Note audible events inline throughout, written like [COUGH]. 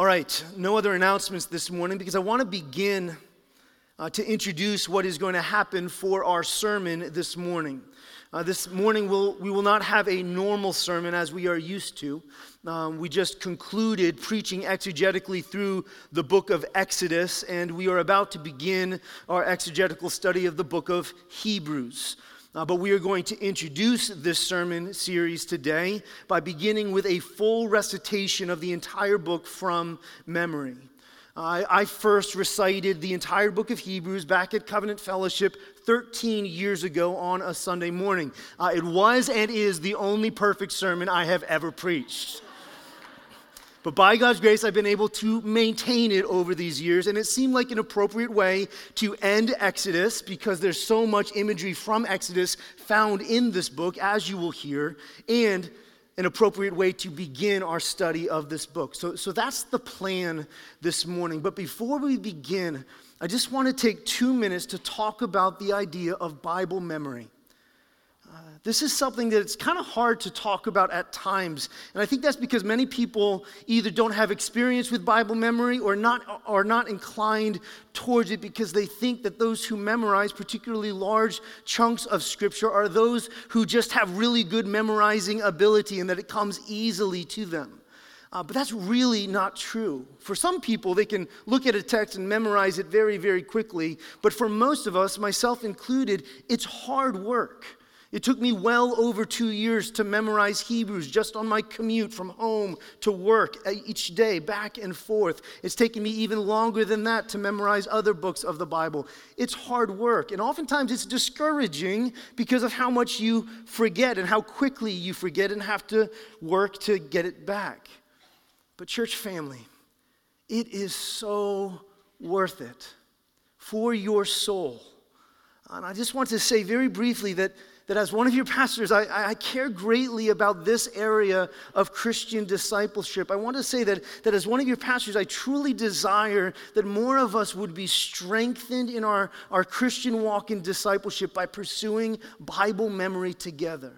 All right, no other announcements this morning because I want to begin uh, to introduce what is going to happen for our sermon this morning. Uh, this morning, we'll, we will not have a normal sermon as we are used to. Um, we just concluded preaching exegetically through the book of Exodus, and we are about to begin our exegetical study of the book of Hebrews. Uh, but we are going to introduce this sermon series today by beginning with a full recitation of the entire book from memory. Uh, I first recited the entire book of Hebrews back at Covenant Fellowship 13 years ago on a Sunday morning. Uh, it was and is the only perfect sermon I have ever preached. But by God's grace, I've been able to maintain it over these years, and it seemed like an appropriate way to end Exodus because there's so much imagery from Exodus found in this book, as you will hear, and an appropriate way to begin our study of this book. So, so that's the plan this morning. But before we begin, I just want to take two minutes to talk about the idea of Bible memory. This is something that it's kind of hard to talk about at times. And I think that's because many people either don't have experience with Bible memory or not, are not inclined towards it because they think that those who memorize particularly large chunks of Scripture are those who just have really good memorizing ability and that it comes easily to them. Uh, but that's really not true. For some people, they can look at a text and memorize it very, very quickly. But for most of us, myself included, it's hard work. It took me well over two years to memorize Hebrews just on my commute from home to work uh, each day, back and forth. It's taken me even longer than that to memorize other books of the Bible. It's hard work, and oftentimes it's discouraging because of how much you forget and how quickly you forget and have to work to get it back. But, church family, it is so worth it for your soul. And I just want to say very briefly that that as one of your pastors, I, I, care greatly about this area of Christian discipleship. I want to say that, that as one of your pastors, I truly desire that more of us would be strengthened in our, our Christian walk in discipleship by pursuing Bible memory together.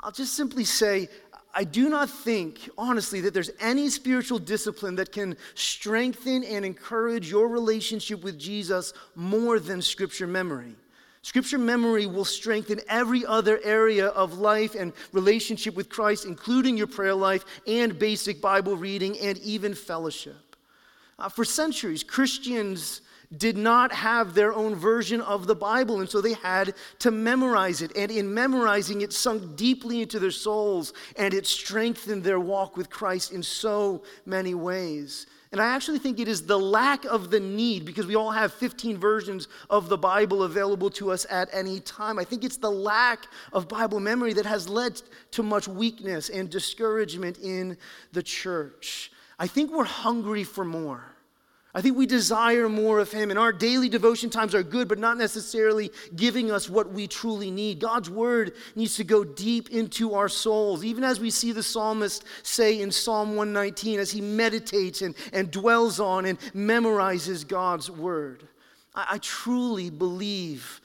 I'll just simply say, I do not think, honestly, that there's any spiritual discipline that can strengthen and encourage your relationship with Jesus more than scripture memory. Scripture memory will strengthen every other area of life and relationship with Christ, including your prayer life and basic Bible reading and even fellowship. Uh, for centuries, Christians did not have their own version of the Bible, and so they had to memorize it. And in memorizing it, sunk deeply into their souls, and it strengthened their walk with Christ in so many ways. And I actually think it is the lack of the need, because we all have 15 versions of the Bible available to us at any time. I think it's the lack of Bible memory that has led to much weakness and discouragement in the church. I think we're hungry for more. I think we desire more of Him, and our daily devotion times are good, but not necessarily giving us what we truly need. God's Word needs to go deep into our souls, even as we see the psalmist say in Psalm 119 as he meditates and, and dwells on and memorizes God's Word. I, I truly believe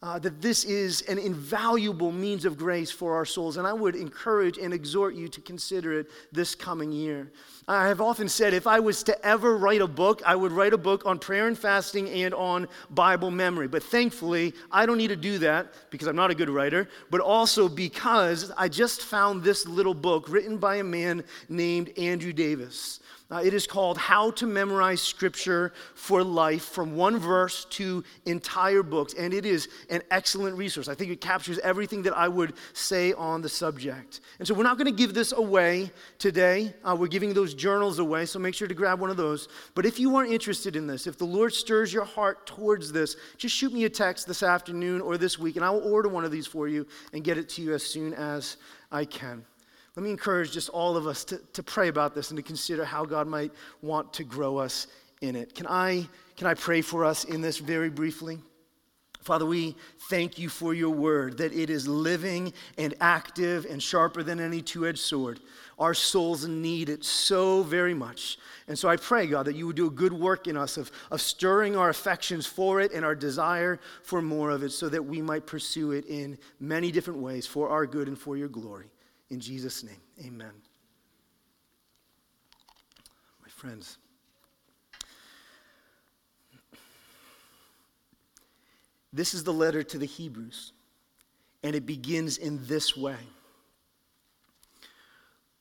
uh, that this is an invaluable means of grace for our souls, and I would encourage and exhort you to consider it this coming year. I have often said if I was to ever write a book, I would write a book on prayer and fasting and on Bible memory. But thankfully, I don't need to do that because I'm not a good writer, but also because I just found this little book written by a man named Andrew Davis. Uh, it is called How to Memorize Scripture for Life from one verse to entire books. And it is an excellent resource. I think it captures everything that I would say on the subject. And so we're not going to give this away today. Uh, we're giving those journals away, so make sure to grab one of those. But if you are interested in this, if the Lord stirs your heart towards this, just shoot me a text this afternoon or this week, and I will order one of these for you and get it to you as soon as I can. Let me encourage just all of us to, to pray about this and to consider how God might want to grow us in it. Can I, can I pray for us in this very briefly? Father, we thank you for your word, that it is living and active and sharper than any two edged sword. Our souls need it so very much. And so I pray, God, that you would do a good work in us of, of stirring our affections for it and our desire for more of it so that we might pursue it in many different ways for our good and for your glory. In Jesus' name, amen. My Friends, this is the letter to the Hebrews, and it begins in this way.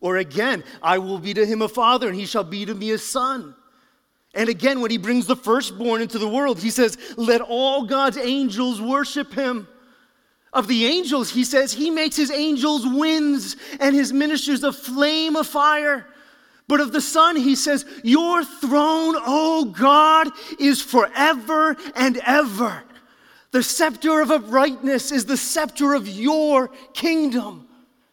Or again, I will be to him a father, and he shall be to me a son. And again, when he brings the firstborn into the world, he says, Let all God's angels worship him. Of the angels, he says, He makes his angels winds and his ministers a flame of fire. But of the Son, he says, Your throne, O God, is forever and ever. The scepter of uprightness is the scepter of your kingdom.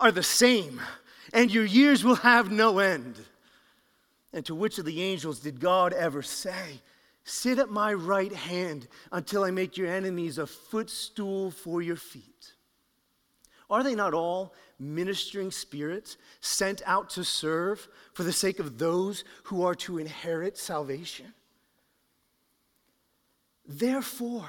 are the same, and your years will have no end. And to which of the angels did God ever say, Sit at my right hand until I make your enemies a footstool for your feet? Are they not all ministering spirits sent out to serve for the sake of those who are to inherit salvation? Therefore,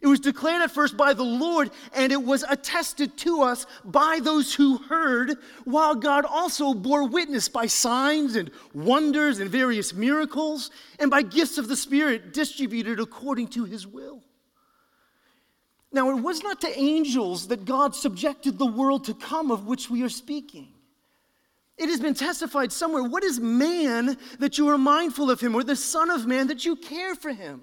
It was declared at first by the Lord, and it was attested to us by those who heard, while God also bore witness by signs and wonders and various miracles, and by gifts of the Spirit distributed according to his will. Now, it was not to angels that God subjected the world to come of which we are speaking. It has been testified somewhere what is man that you are mindful of him, or the Son of Man that you care for him?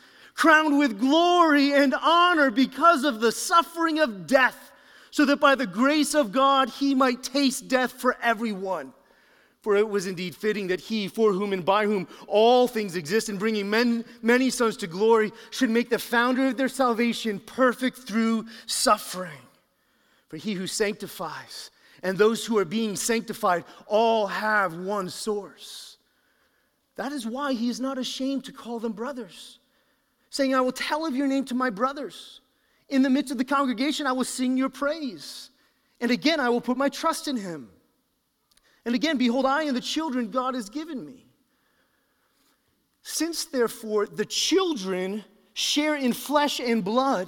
crowned with glory and honor because of the suffering of death, so that by the grace of God he might taste death for everyone. For it was indeed fitting that he, for whom and by whom all things exist, in bringing men, many sons to glory, should make the founder of their salvation perfect through suffering. For he who sanctifies and those who are being sanctified all have one source. That is why he is not ashamed to call them brothers, saying, I will tell of your name to my brothers. In the midst of the congregation, I will sing your praise. And again, I will put my trust in him. And again, behold, I and the children God has given me. Since, therefore, the children share in flesh and blood,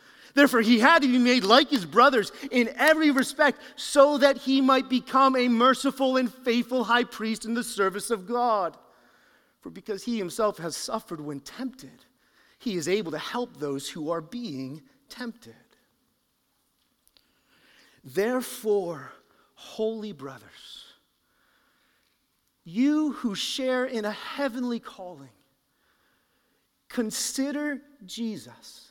Therefore, he had to be made like his brothers in every respect so that he might become a merciful and faithful high priest in the service of God. For because he himself has suffered when tempted, he is able to help those who are being tempted. Therefore, holy brothers, you who share in a heavenly calling, consider Jesus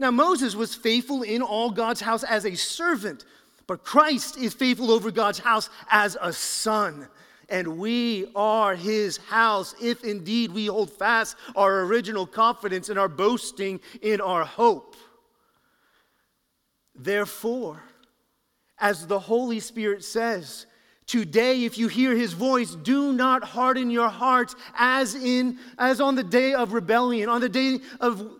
Now, Moses was faithful in all God's house as a servant, but Christ is faithful over God's house as a son. And we are his house if indeed we hold fast our original confidence and our boasting in our hope. Therefore, as the Holy Spirit says, Today, if you hear his voice, do not harden your hearts as in as on the day of rebellion, on the day of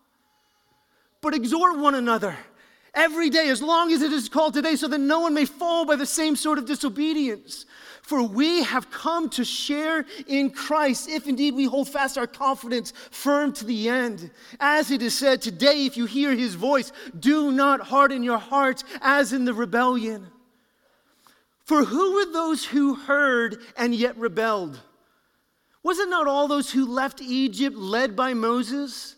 but exhort one another every day, as long as it is called today, so that no one may fall by the same sort of disobedience. For we have come to share in Christ, if indeed we hold fast our confidence firm to the end. As it is said, today, if you hear his voice, do not harden your hearts as in the rebellion. For who were those who heard and yet rebelled? Was it not all those who left Egypt led by Moses?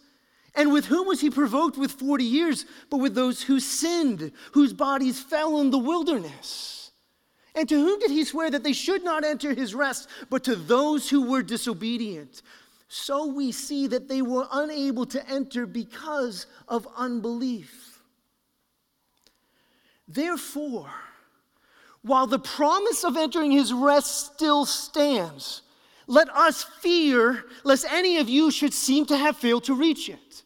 And with whom was he provoked with 40 years? But with those who sinned, whose bodies fell in the wilderness. And to whom did he swear that they should not enter his rest, but to those who were disobedient? So we see that they were unable to enter because of unbelief. Therefore, while the promise of entering his rest still stands, let us fear lest any of you should seem to have failed to reach it.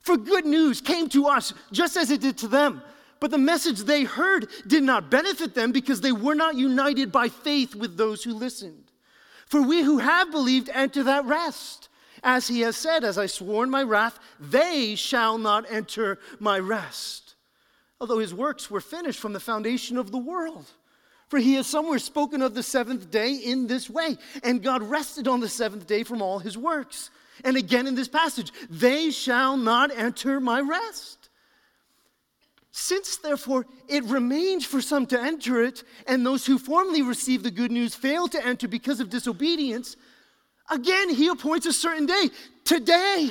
For good news came to us just as it did to them. But the message they heard did not benefit them because they were not united by faith with those who listened. For we who have believed enter that rest. As he has said, As I swore in my wrath, they shall not enter my rest. Although his works were finished from the foundation of the world. For he has somewhere spoken of the seventh day in this way, and God rested on the seventh day from all his works. And again in this passage, they shall not enter my rest. Since, therefore, it remains for some to enter it, and those who formerly received the good news failed to enter because of disobedience, again he appoints a certain day, today,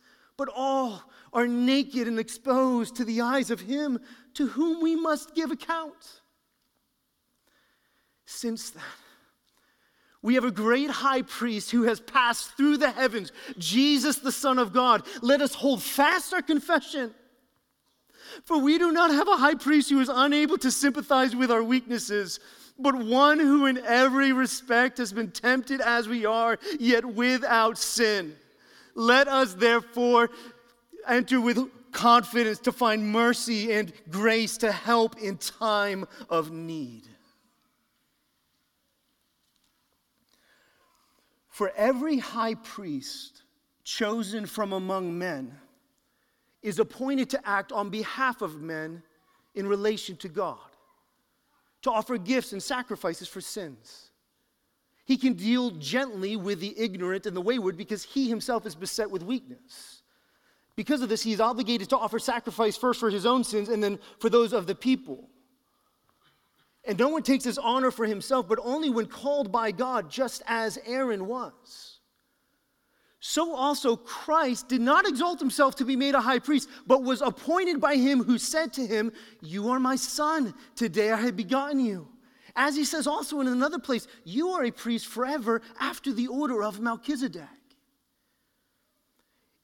but all are naked and exposed to the eyes of him to whom we must give account. Since then, we have a great high priest who has passed through the heavens, Jesus, the Son of God. Let us hold fast our confession. For we do not have a high priest who is unable to sympathize with our weaknesses, but one who in every respect has been tempted as we are, yet without sin. Let us therefore enter with confidence to find mercy and grace to help in time of need. For every high priest chosen from among men is appointed to act on behalf of men in relation to God, to offer gifts and sacrifices for sins. He can deal gently with the ignorant and the wayward because he himself is beset with weakness. Because of this, he is obligated to offer sacrifice first for his own sins and then for those of the people. And no one takes this honor for himself, but only when called by God, just as Aaron was so also Christ did not exalt himself to be made a high priest, but was appointed by him who said to him, You are my son, today I have begotten you. As he says also in another place, You are a priest forever after the order of Melchizedek.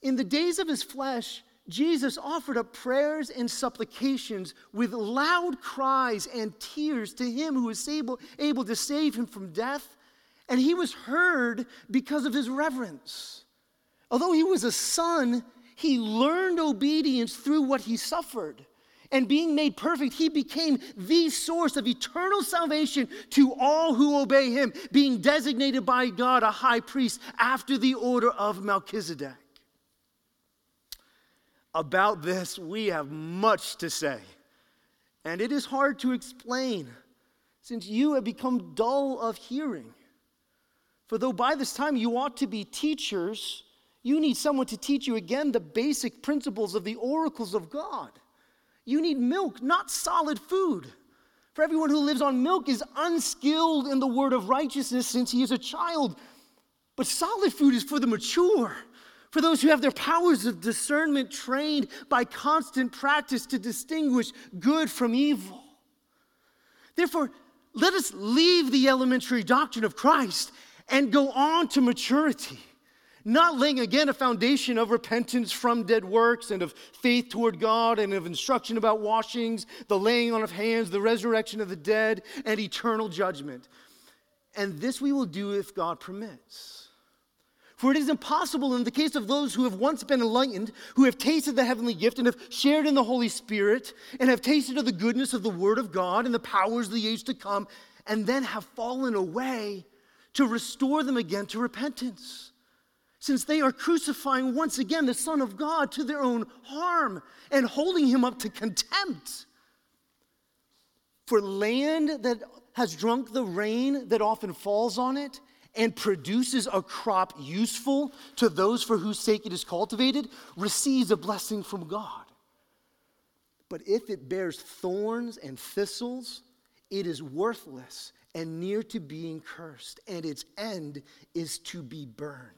In the days of his flesh, Jesus offered up prayers and supplications with loud cries and tears to him who was able, able to save him from death, and he was heard because of his reverence. Although he was a son, he learned obedience through what he suffered. And being made perfect, he became the source of eternal salvation to all who obey him, being designated by God a high priest after the order of Melchizedek. About this, we have much to say, and it is hard to explain since you have become dull of hearing. For though by this time you ought to be teachers, you need someone to teach you again the basic principles of the oracles of God. You need milk, not solid food. For everyone who lives on milk is unskilled in the word of righteousness since he is a child. But solid food is for the mature, for those who have their powers of discernment trained by constant practice to distinguish good from evil. Therefore, let us leave the elementary doctrine of Christ and go on to maturity not laying again a foundation of repentance from dead works and of faith toward God and of instruction about washings, the laying on of hands, the resurrection of the dead, and eternal judgment. And this we will do if God permits. For it is impossible in the case of those who have once been enlightened, who have tasted the heavenly gift and have shared in the Holy Spirit, and have tasted of the goodness of the Word of God and the powers of the age to come, and then have fallen away, to restore them again to repentance since they are crucifying once again the Son of God to their own harm and holding him up to contempt. For land that has drunk the rain that often falls on it and produces a crop useful to those for whose sake it is cultivated receives a blessing from God. But if it bears thorns and thistles, it is worthless and near to being cursed, and its end is to be burned.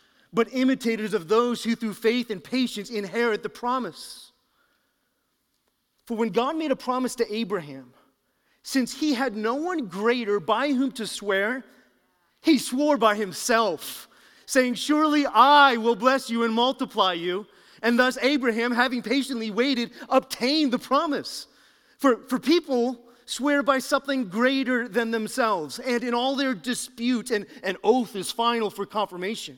but imitators of those who through faith and patience inherit the promise. For when God made a promise to Abraham, since he had no one greater by whom to swear, he swore by himself, saying, Surely I will bless you and multiply you. And thus Abraham, having patiently waited, obtained the promise. For, for people swear by something greater than themselves, and in all their disputes, and an oath is final for confirmation.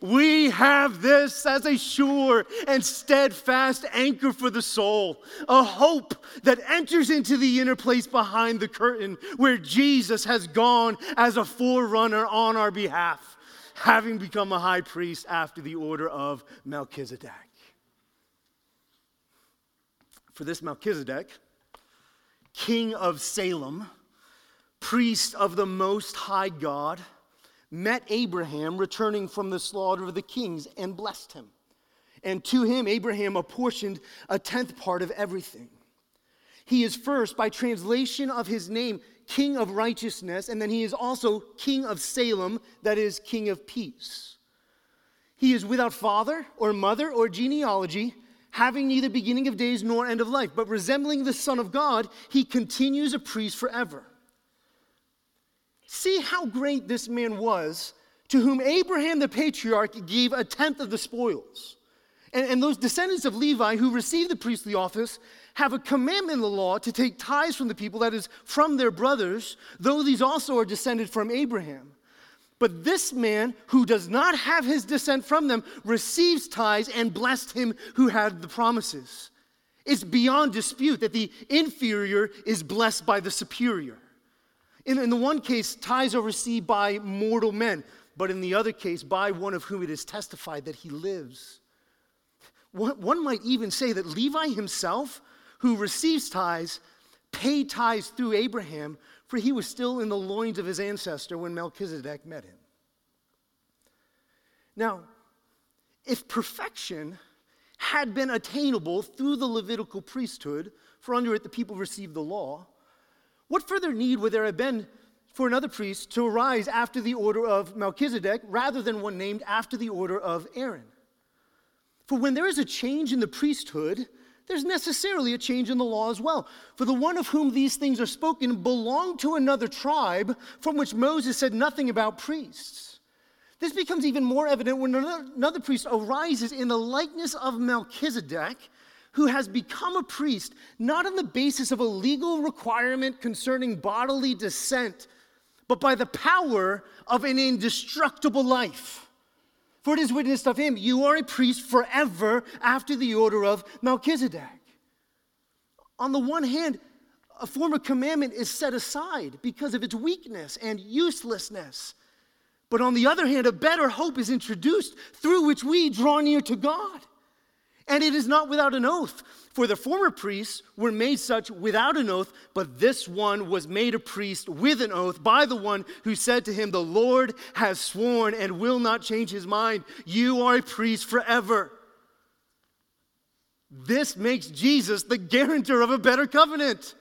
We have this as a sure and steadfast anchor for the soul, a hope that enters into the inner place behind the curtain where Jesus has gone as a forerunner on our behalf having become a high priest after the order of Melchizedek. For this Melchizedek, king of Salem, priest of the Most High God, met Abraham returning from the slaughter of the kings and blessed him. And to him, Abraham apportioned a tenth part of everything. He is first, by translation of his name, King of righteousness, and then he is also King of Salem, that is, King of peace. He is without father or mother or genealogy, having neither beginning of days nor end of life, but resembling the Son of God, he continues a priest forever. See how great this man was to whom Abraham the patriarch gave a tenth of the spoils. And, and those descendants of Levi who received the priestly office have a commandment in the law to take tithes from the people, that is, from their brothers, though these also are descended from Abraham. But this man who does not have his descent from them receives tithes and blessed him who had the promises. It's beyond dispute that the inferior is blessed by the superior. In, in the one case, tithes are received by mortal men, but in the other case, by one of whom it is testified that he lives. One, one might even say that Levi himself who receives tithes paid tithes through Abraham, for he was still in the loins of his ancestor when Melchizedek met him. Now, if perfection had been attainable through the Levitical priesthood, for under it the people received the law, what further need would there have been for another priest to arise after the order of Melchizedek rather than one named after the order of Aaron? For when there is a change in the priesthood, there's necessarily a change in the law as well. For the one of whom these things are spoken belonged to another tribe from which Moses said nothing about priests. This becomes even more evident when another priest arises in the likeness of Melchizedek, who has become a priest not on the basis of a legal requirement concerning bodily descent, but by the power of an indestructible life. For it is witnessed of him, you are a priest forever after the order of Melchizedek. On the one hand, a former commandment is set aside because of its weakness and uselessness. But on the other hand, a better hope is introduced through which we draw near to God. And it is not without an oath. For the former priests were made such without an oath, but this one was made a priest with an oath by the one who said to him, The Lord has sworn and will not change his mind. You are a priest forever. This makes Jesus the guarantor of a better covenant.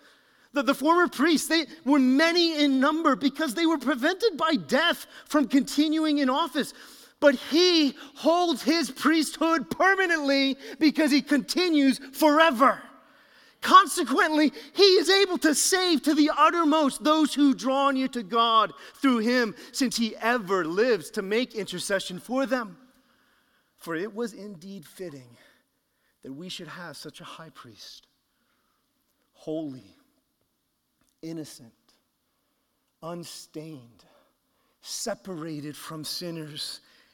The, the former priests, they were many in number because they were prevented by death from continuing in office but he holds his priesthood permanently because he continues forever. Consequently, he is able to save to the uttermost those who draw near to God through him, since he ever lives to make intercession for them. For it was indeed fitting that we should have such a high priest, holy, innocent, unstained, separated from sinners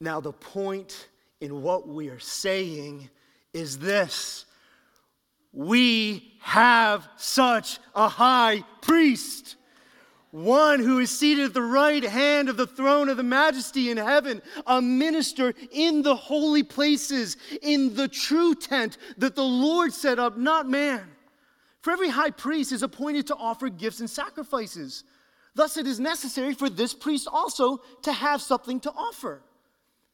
Now, the point in what we are saying is this we have such a high priest. One who is seated at the right hand of the throne of the majesty in heaven, a minister in the holy places, in the true tent that the Lord set up, not man. For every high priest is appointed to offer gifts and sacrifices. Thus, it is necessary for this priest also to have something to offer.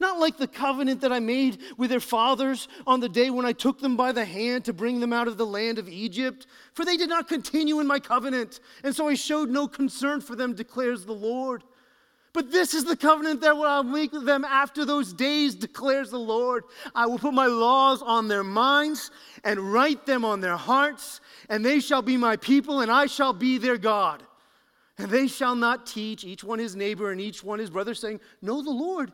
not like the covenant that I made with their fathers on the day when I took them by the hand to bring them out of the land of Egypt. For they did not continue in my covenant, and so I showed no concern for them, declares the Lord. But this is the covenant that I'll make with them after those days, declares the Lord. I will put my laws on their minds and write them on their hearts, and they shall be my people, and I shall be their God. And they shall not teach each one his neighbor and each one his brother, saying, Know the Lord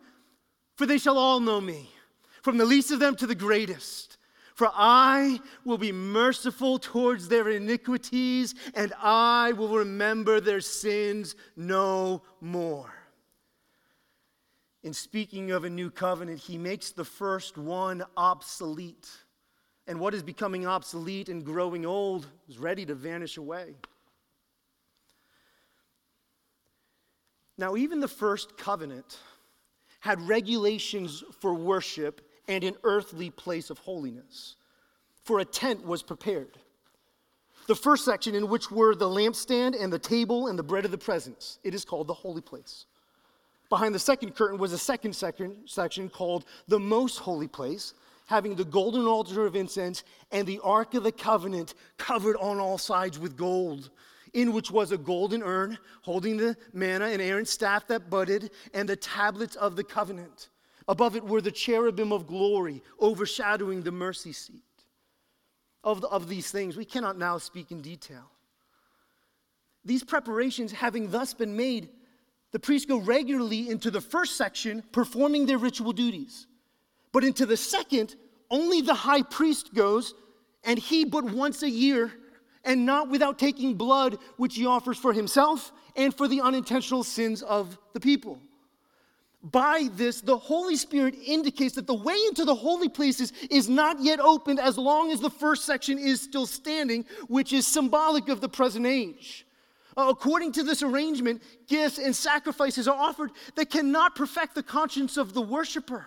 for they shall all know me, from the least of them to the greatest. For I will be merciful towards their iniquities, and I will remember their sins no more. In speaking of a new covenant, he makes the first one obsolete. And what is becoming obsolete and growing old is ready to vanish away. Now, even the first covenant had regulations for worship and an earthly place of holiness. For a tent was prepared. The first section, in which were the lampstand and the table and the bread of the presence, it is called the holy place. Behind the second curtain was a second section, called the most holy place, having the golden altar of incense and the ark of the covenant covered on all sides with gold in which was a golden urn holding the manna and Aaron's staff that budded and the tablets of the covenant. Above it were the cherubim of glory overshadowing the mercy seat. Of, the, of these things, we cannot now speak in detail. These preparations having thus been made, the priests go regularly into the first section performing their ritual duties. But into the second, only the high priest goes, and he but once a year and not without taking blood, which he offers for himself and for the unintentional sins of the people. By this, the Holy Spirit indicates that the way into the holy places is not yet opened as long as the first section is still standing, which is symbolic of the present age. Uh, according to this arrangement, gifts and sacrifices are offered that cannot perfect the conscience of the worshiper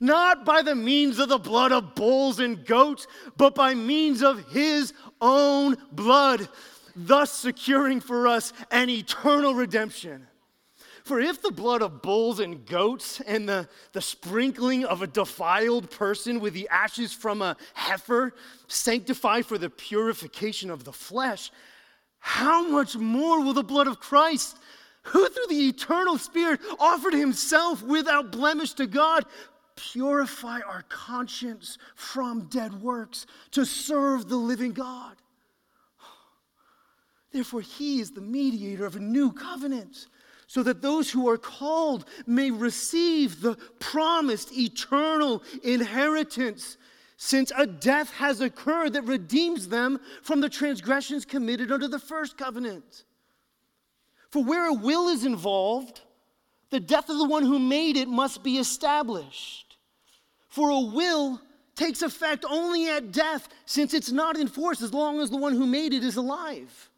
not by the means of the blood of bulls and goats, but by means of his own blood, thus securing for us an eternal redemption. For if the blood of bulls and goats and the, the sprinkling of a defiled person with the ashes from a heifer sanctify for the purification of the flesh, how much more will the blood of Christ, who through the eternal Spirit offered himself without blemish to God, purify our conscience from dead works to serve the living God. Therefore, he is the mediator of a new covenant, so that those who are called may receive the promised eternal inheritance, since a death has occurred that redeems them from the transgressions committed under the first covenant. For where a will is involved, the death of the one who made it must be established. For a will takes effect only at death, since it's not enforced as long as the one who made it is alive.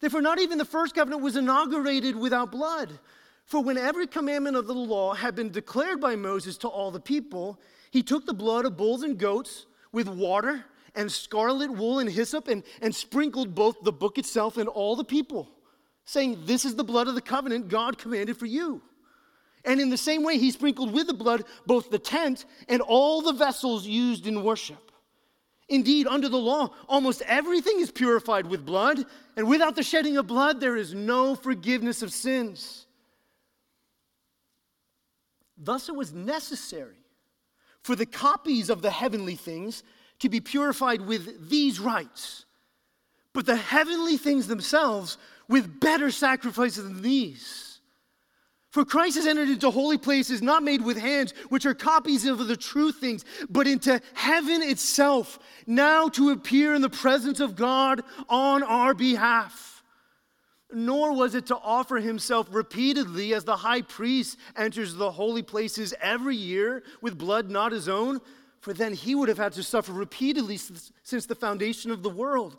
Therefore, not even the first covenant was inaugurated without blood. For when every commandment of the law had been declared by Moses to all the people, he took the blood of bulls and goats with water and scarlet wool and hyssop and, and sprinkled both the book itself and all the people. Saying, This is the blood of the covenant God commanded for you. And in the same way, he sprinkled with the blood both the tent and all the vessels used in worship. Indeed, under the law, almost everything is purified with blood, and without the shedding of blood, there is no forgiveness of sins. Thus, it was necessary for the copies of the heavenly things to be purified with these rites, but the heavenly things themselves with better sacrifices than these. For Christ has entered into holy places not made with hands, which are copies of the true things, but into heaven itself, now to appear in the presence of God on our behalf. Nor was it to offer himself repeatedly as the high priest enters the holy places every year with blood not his own, for then he would have had to suffer repeatedly since the foundation of the world.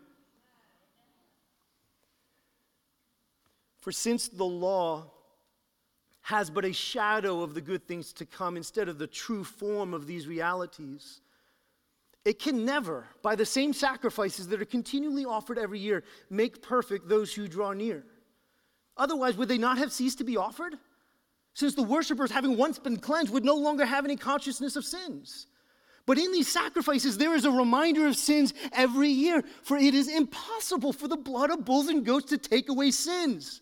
For since the law has but a shadow of the good things to come instead of the true form of these realities. It can never, by the same sacrifices that are continually offered every year, make perfect those who draw near. Otherwise, would they not have ceased to be offered? Since the worshippers, having once been cleansed, would no longer have any consciousness of sins. But in these sacrifices, there is a reminder of sins every year, for it is impossible for the blood of bulls and goats to take away sins.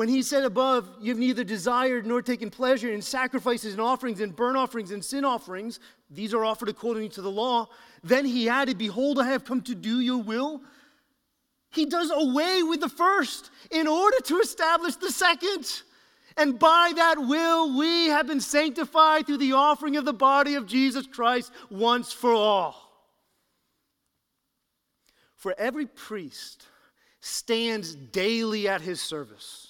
When he said above, You've neither desired nor taken pleasure in sacrifices and offerings and burnt offerings and sin offerings, these are offered according to the law. Then he added, Behold, I have come to do your will. He does away with the first in order to establish the second. And by that will, we have been sanctified through the offering of the body of Jesus Christ once for all. For every priest stands daily at his service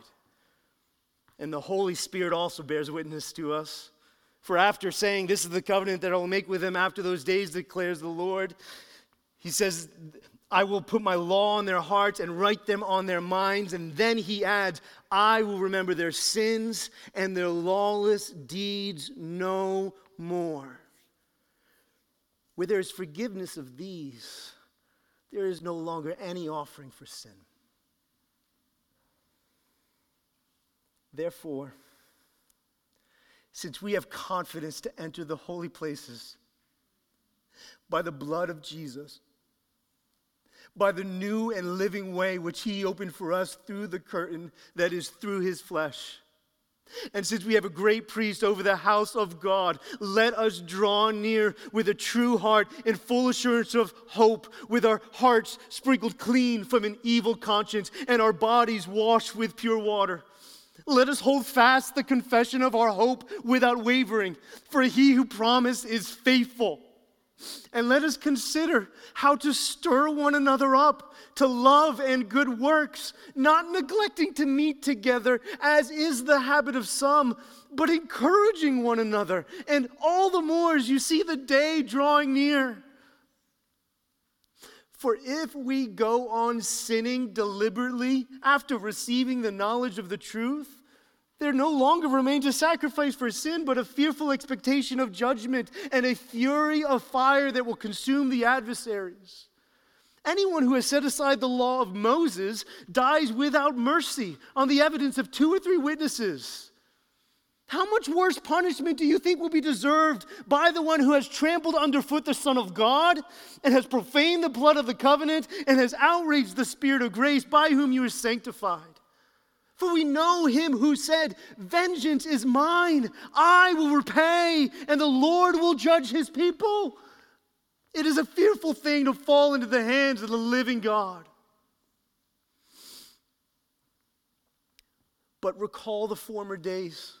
And the Holy Spirit also bears witness to us. For after saying, This is the covenant that I will make with them after those days, declares the Lord, he says, I will put my law on their hearts and write them on their minds. And then he adds, I will remember their sins and their lawless deeds no more. Where there is forgiveness of these, there is no longer any offering for sin. Therefore, since we have confidence to enter the holy places by the blood of Jesus, by the new and living way which he opened for us through the curtain that is through his flesh. And since we have a great priest over the house of God, let us draw near with a true heart in full assurance of hope, with our hearts sprinkled clean from an evil conscience and our bodies washed with pure water. Let us hold fast the confession of our hope without wavering, for he who promised is faithful. And let us consider how to stir one another up to love and good works, not neglecting to meet together, as is the habit of some, but encouraging one another, and all the more as you see the day drawing near. For if we go on sinning deliberately after receiving the knowledge of the truth, there no longer remains a sacrifice for sin, but a fearful expectation of judgment and a fury of fire that will consume the adversaries. Anyone who has set aside the law of Moses dies without mercy on the evidence of two or three witnesses. How much worse punishment do you think will be deserved by the one who has trampled underfoot the Son of God and has profaned the blood of the covenant and has outraged the Spirit of grace by whom you are sanctified? For we know him who said, Vengeance is mine, I will repay, and the Lord will judge his people. It is a fearful thing to fall into the hands of the living God. But recall the former days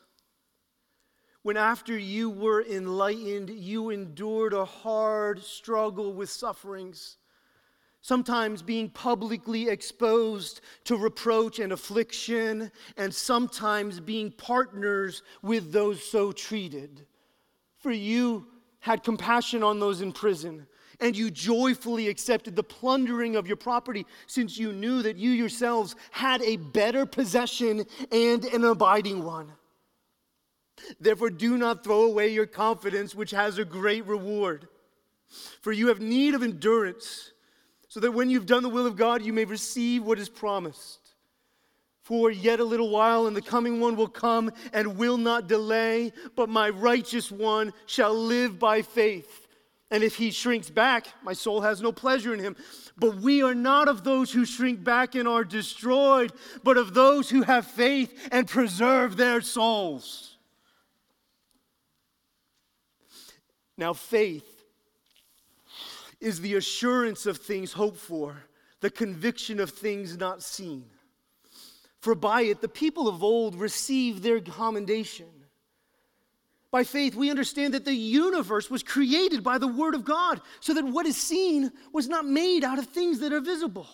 when, after you were enlightened, you endured a hard struggle with sufferings, sometimes being publicly exposed to reproach and affliction, and sometimes being partners with those so treated. For you, had compassion on those in prison, and you joyfully accepted the plundering of your property, since you knew that you yourselves had a better possession and an abiding one. Therefore, do not throw away your confidence, which has a great reward. For you have need of endurance, so that when you've done the will of God, you may receive what is promised. For yet a little while, and the coming one will come and will not delay, but my righteous one shall live by faith. And if he shrinks back, my soul has no pleasure in him. But we are not of those who shrink back and are destroyed, but of those who have faith and preserve their souls. Now, faith is the assurance of things hoped for, the conviction of things not seen. For by it the people of old received their commendation. By faith, we understand that the universe was created by the Word of God, so that what is seen was not made out of things that are visible.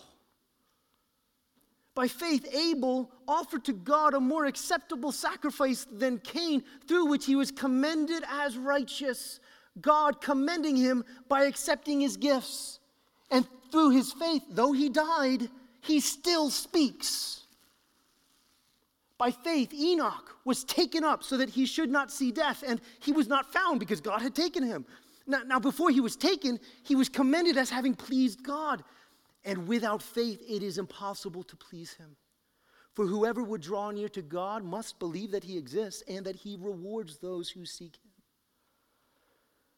By faith, Abel offered to God a more acceptable sacrifice than Cain, through which he was commended as righteous, God commending him by accepting his gifts. And through his faith, though he died, he still speaks. By faith, Enoch was taken up so that he should not see death, and he was not found because God had taken him. Now, now, before he was taken, he was commended as having pleased God. And without faith, it is impossible to please him. For whoever would draw near to God must believe that he exists and that he rewards those who seek him.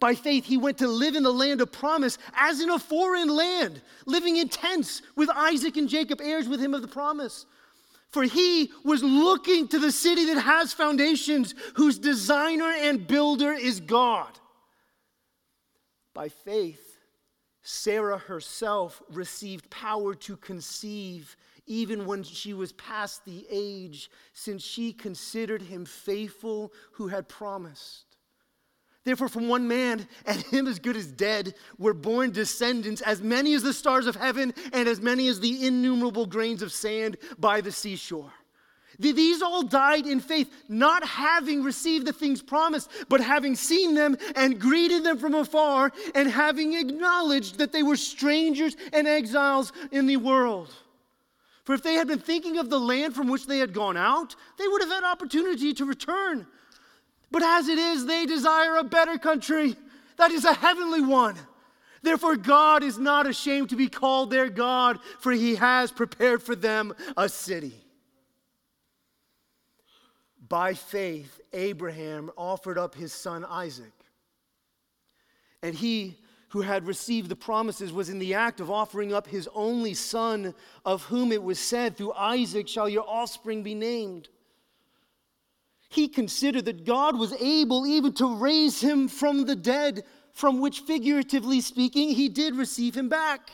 By faith, he went to live in the land of promise as in a foreign land, living in tents with Isaac and Jacob, heirs with him of the promise. For he was looking to the city that has foundations, whose designer and builder is God. By faith, Sarah herself received power to conceive even when she was past the age, since she considered him faithful who had promised. Therefore, from one man, and [LAUGHS] him as good as dead, were born descendants, as many as the stars of heaven, and as many as the innumerable grains of sand by the seashore. These all died in faith, not having received the things promised, but having seen them and greeted them from afar, and having acknowledged that they were strangers and exiles in the world. For if they had been thinking of the land from which they had gone out, they would have had opportunity to return. But as it is, they desire a better country, that is a heavenly one. Therefore, God is not ashamed to be called their God, for he has prepared for them a city. By faith, Abraham offered up his son Isaac. And he who had received the promises was in the act of offering up his only son, of whom it was said, Through Isaac shall your offspring be named. He considered that God was able even to raise him from the dead, from which, figuratively speaking, he did receive him back.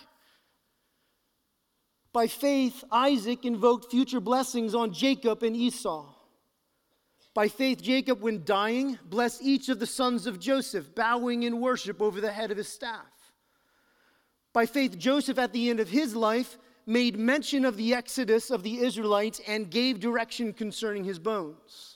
By faith, Isaac invoked future blessings on Jacob and Esau. By faith, Jacob, when dying, blessed each of the sons of Joseph, bowing in worship over the head of his staff. By faith, Joseph, at the end of his life, made mention of the exodus of the Israelites and gave direction concerning his bones.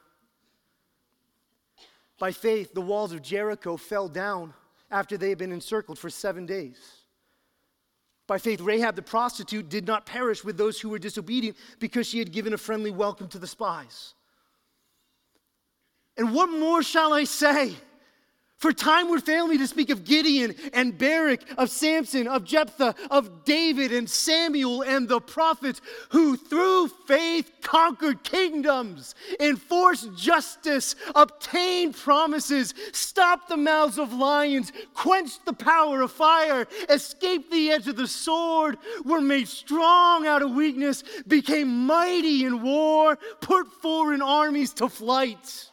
By faith, the walls of Jericho fell down after they had been encircled for seven days. By faith, Rahab the prostitute did not perish with those who were disobedient because she had given a friendly welcome to the spies. And what more shall I say? For time would fail me to speak of Gideon and Barak, of Samson, of Jephthah, of David and Samuel and the prophets who through faith conquered kingdoms, enforced justice, obtained promises, stopped the mouths of lions, quenched the power of fire, escaped the edge of the sword, were made strong out of weakness, became mighty in war, put foreign armies to flight.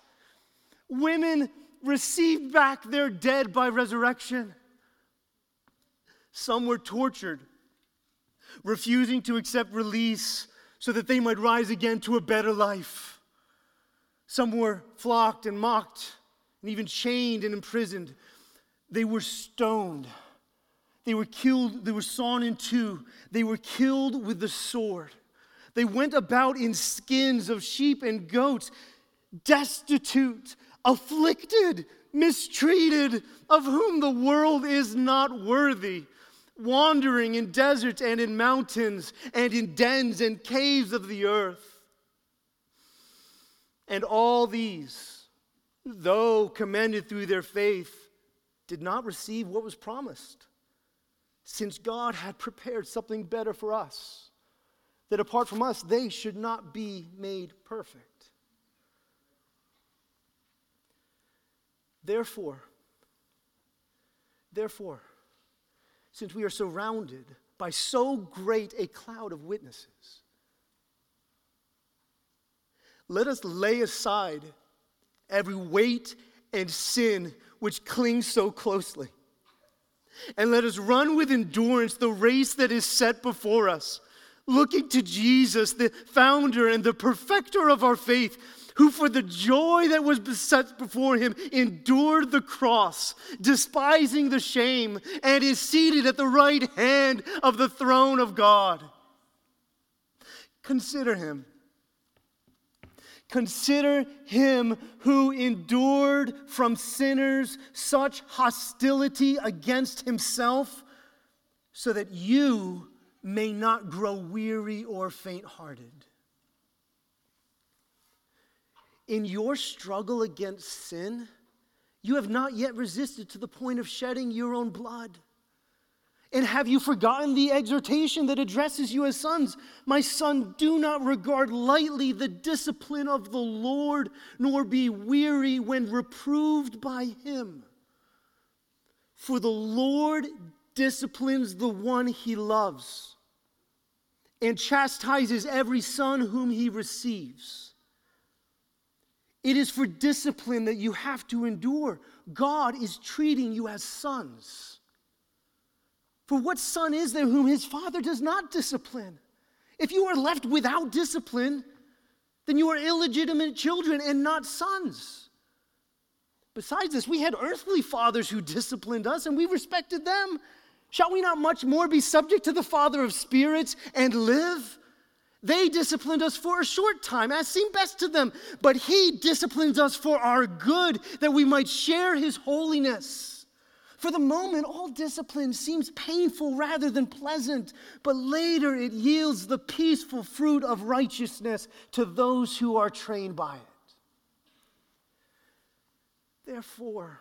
Women received back their dead by resurrection. Some were tortured, refusing to accept release so that they might rise again to a better life. Some were flogged and mocked and even chained and imprisoned. They were stoned. They were killed, they were sawn in two. They were killed with the sword. They went about in skins of sheep and goats, destitute, afflicted, mistreated, of whom the world is not worthy, wandering in deserts and in mountains and in dens and caves of the earth. And all these, though commended through their faith, did not receive what was promised, since God had prepared something better for us, that apart from us, they should not be made perfect. Therefore, therefore, since we are surrounded by so great a cloud of witnesses, let us lay aside every weight and sin which clings so closely. And let us run with endurance the race that is set before us, looking to Jesus, the founder and the perfecter of our faith who for the joy that was set before him endured the cross, despising the shame, and is seated at the right hand of the throne of God. Consider him. Consider him who endured from sinners such hostility against himself, so that you may not grow weary or faint hearted. In your struggle against sin, you have not yet resisted to the point of shedding your own blood. And have you forgotten the exhortation that addresses you as sons? My son, do not regard lightly the discipline of the Lord, nor be weary when reproved by him. For the Lord disciplines the one he loves and chastises every son whom he receives. It is for discipline that you have to endure. God is treating you as sons. For what son is there whom his father does not discipline? If you are left without discipline, then you are illegitimate children and not sons. Besides this, we had earthly fathers who disciplined us and we respected them. Shall we not much more be subject to the Father of spirits and live? They disciplined us for a short time, as seemed best to them, but He disciplines us for our good, that we might share His holiness. For the moment, all discipline seems painful rather than pleasant, but later it yields the peaceful fruit of righteousness to those who are trained by it. Therefore,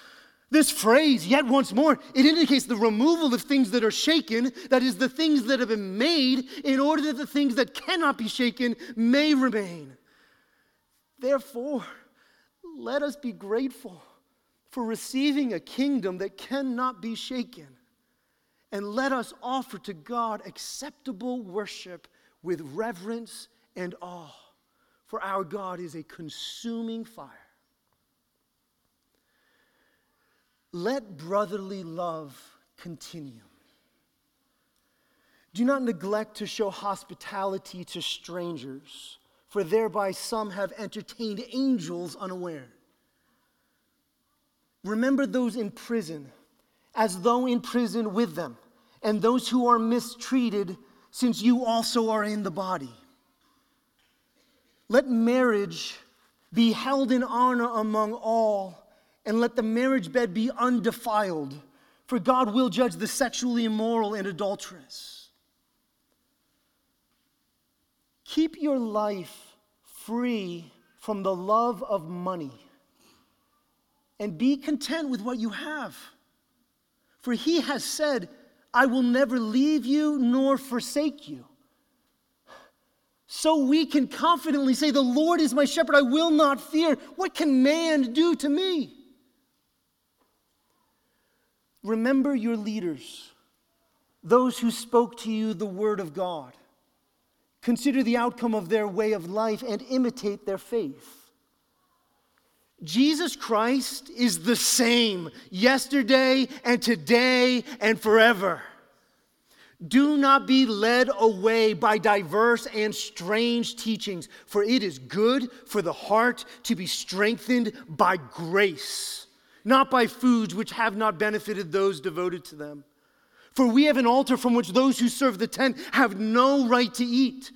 This phrase, yet once more, it indicates the removal of things that are shaken, that is, the things that have been made, in order that the things that cannot be shaken may remain. Therefore, let us be grateful for receiving a kingdom that cannot be shaken. And let us offer to God acceptable worship with reverence and awe, for our God is a consuming fire. Let brotherly love continue. Do not neglect to show hospitality to strangers, for thereby some have entertained angels unaware. Remember those in prison, as though in prison with them, and those who are mistreated, since you also are in the body. Let marriage be held in honor among all and let the marriage bed be undefiled, for God will judge the sexually immoral and adulterous. Keep your life free from the love of money and be content with what you have. For he has said, I will never leave you nor forsake you. So we can confidently say, The Lord is my shepherd, I will not fear. What can man do to me? Remember your leaders, those who spoke to you the word of God. Consider the outcome of their way of life and imitate their faith. Jesus Christ is the same yesterday and today and forever. Do not be led away by diverse and strange teachings, for it is good for the heart to be strengthened by grace not by foods which have not benefited those devoted to them. For we have an altar from which those who serve the tent have no right to eat.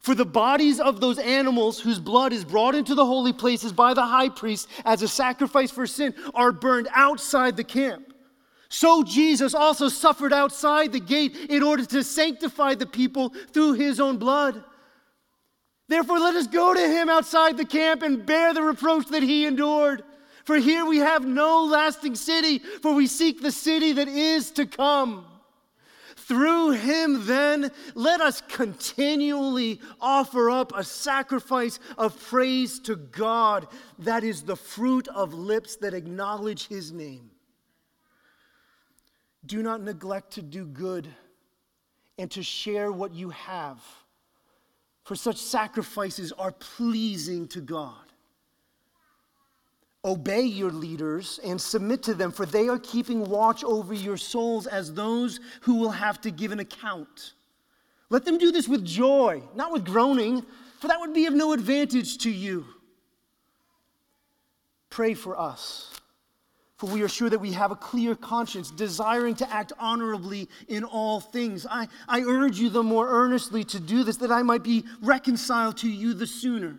For the bodies of those animals whose blood is brought into the holy places by the high priest as a sacrifice for sin are burned outside the camp. So Jesus also suffered outside the gate in order to sanctify the people through his own blood. Therefore, let us go to him outside the camp and bear the reproach that he endured. For here we have no lasting city, for we seek the city that is to come. Through him, then, let us continually offer up a sacrifice of praise to God that is the fruit of lips that acknowledge his name. Do not neglect to do good and to share what you have, for such sacrifices are pleasing to God. Obey your leaders and submit to them, for they are keeping watch over your souls as those who will have to give an account. Let them do this with joy, not with groaning, for that would be of no advantage to you. Pray for us for we are sure that we have a clear conscience, desiring to act honorably in all things. I, I urge you the more earnestly to do this, that I might be reconciled to you the sooner.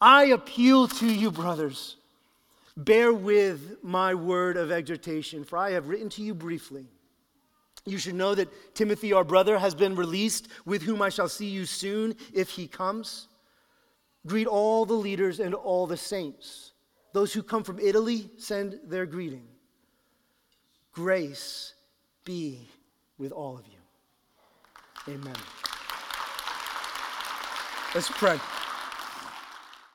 I appeal to you, brothers Bear with my word of exhortation, for I have written to you briefly. You should know that Timothy, our brother, has been released, with whom I shall see you soon if he comes. Greet all the leaders and all the saints. Those who come from Italy send their greeting. Grace be with all of you. Amen. Let's pray.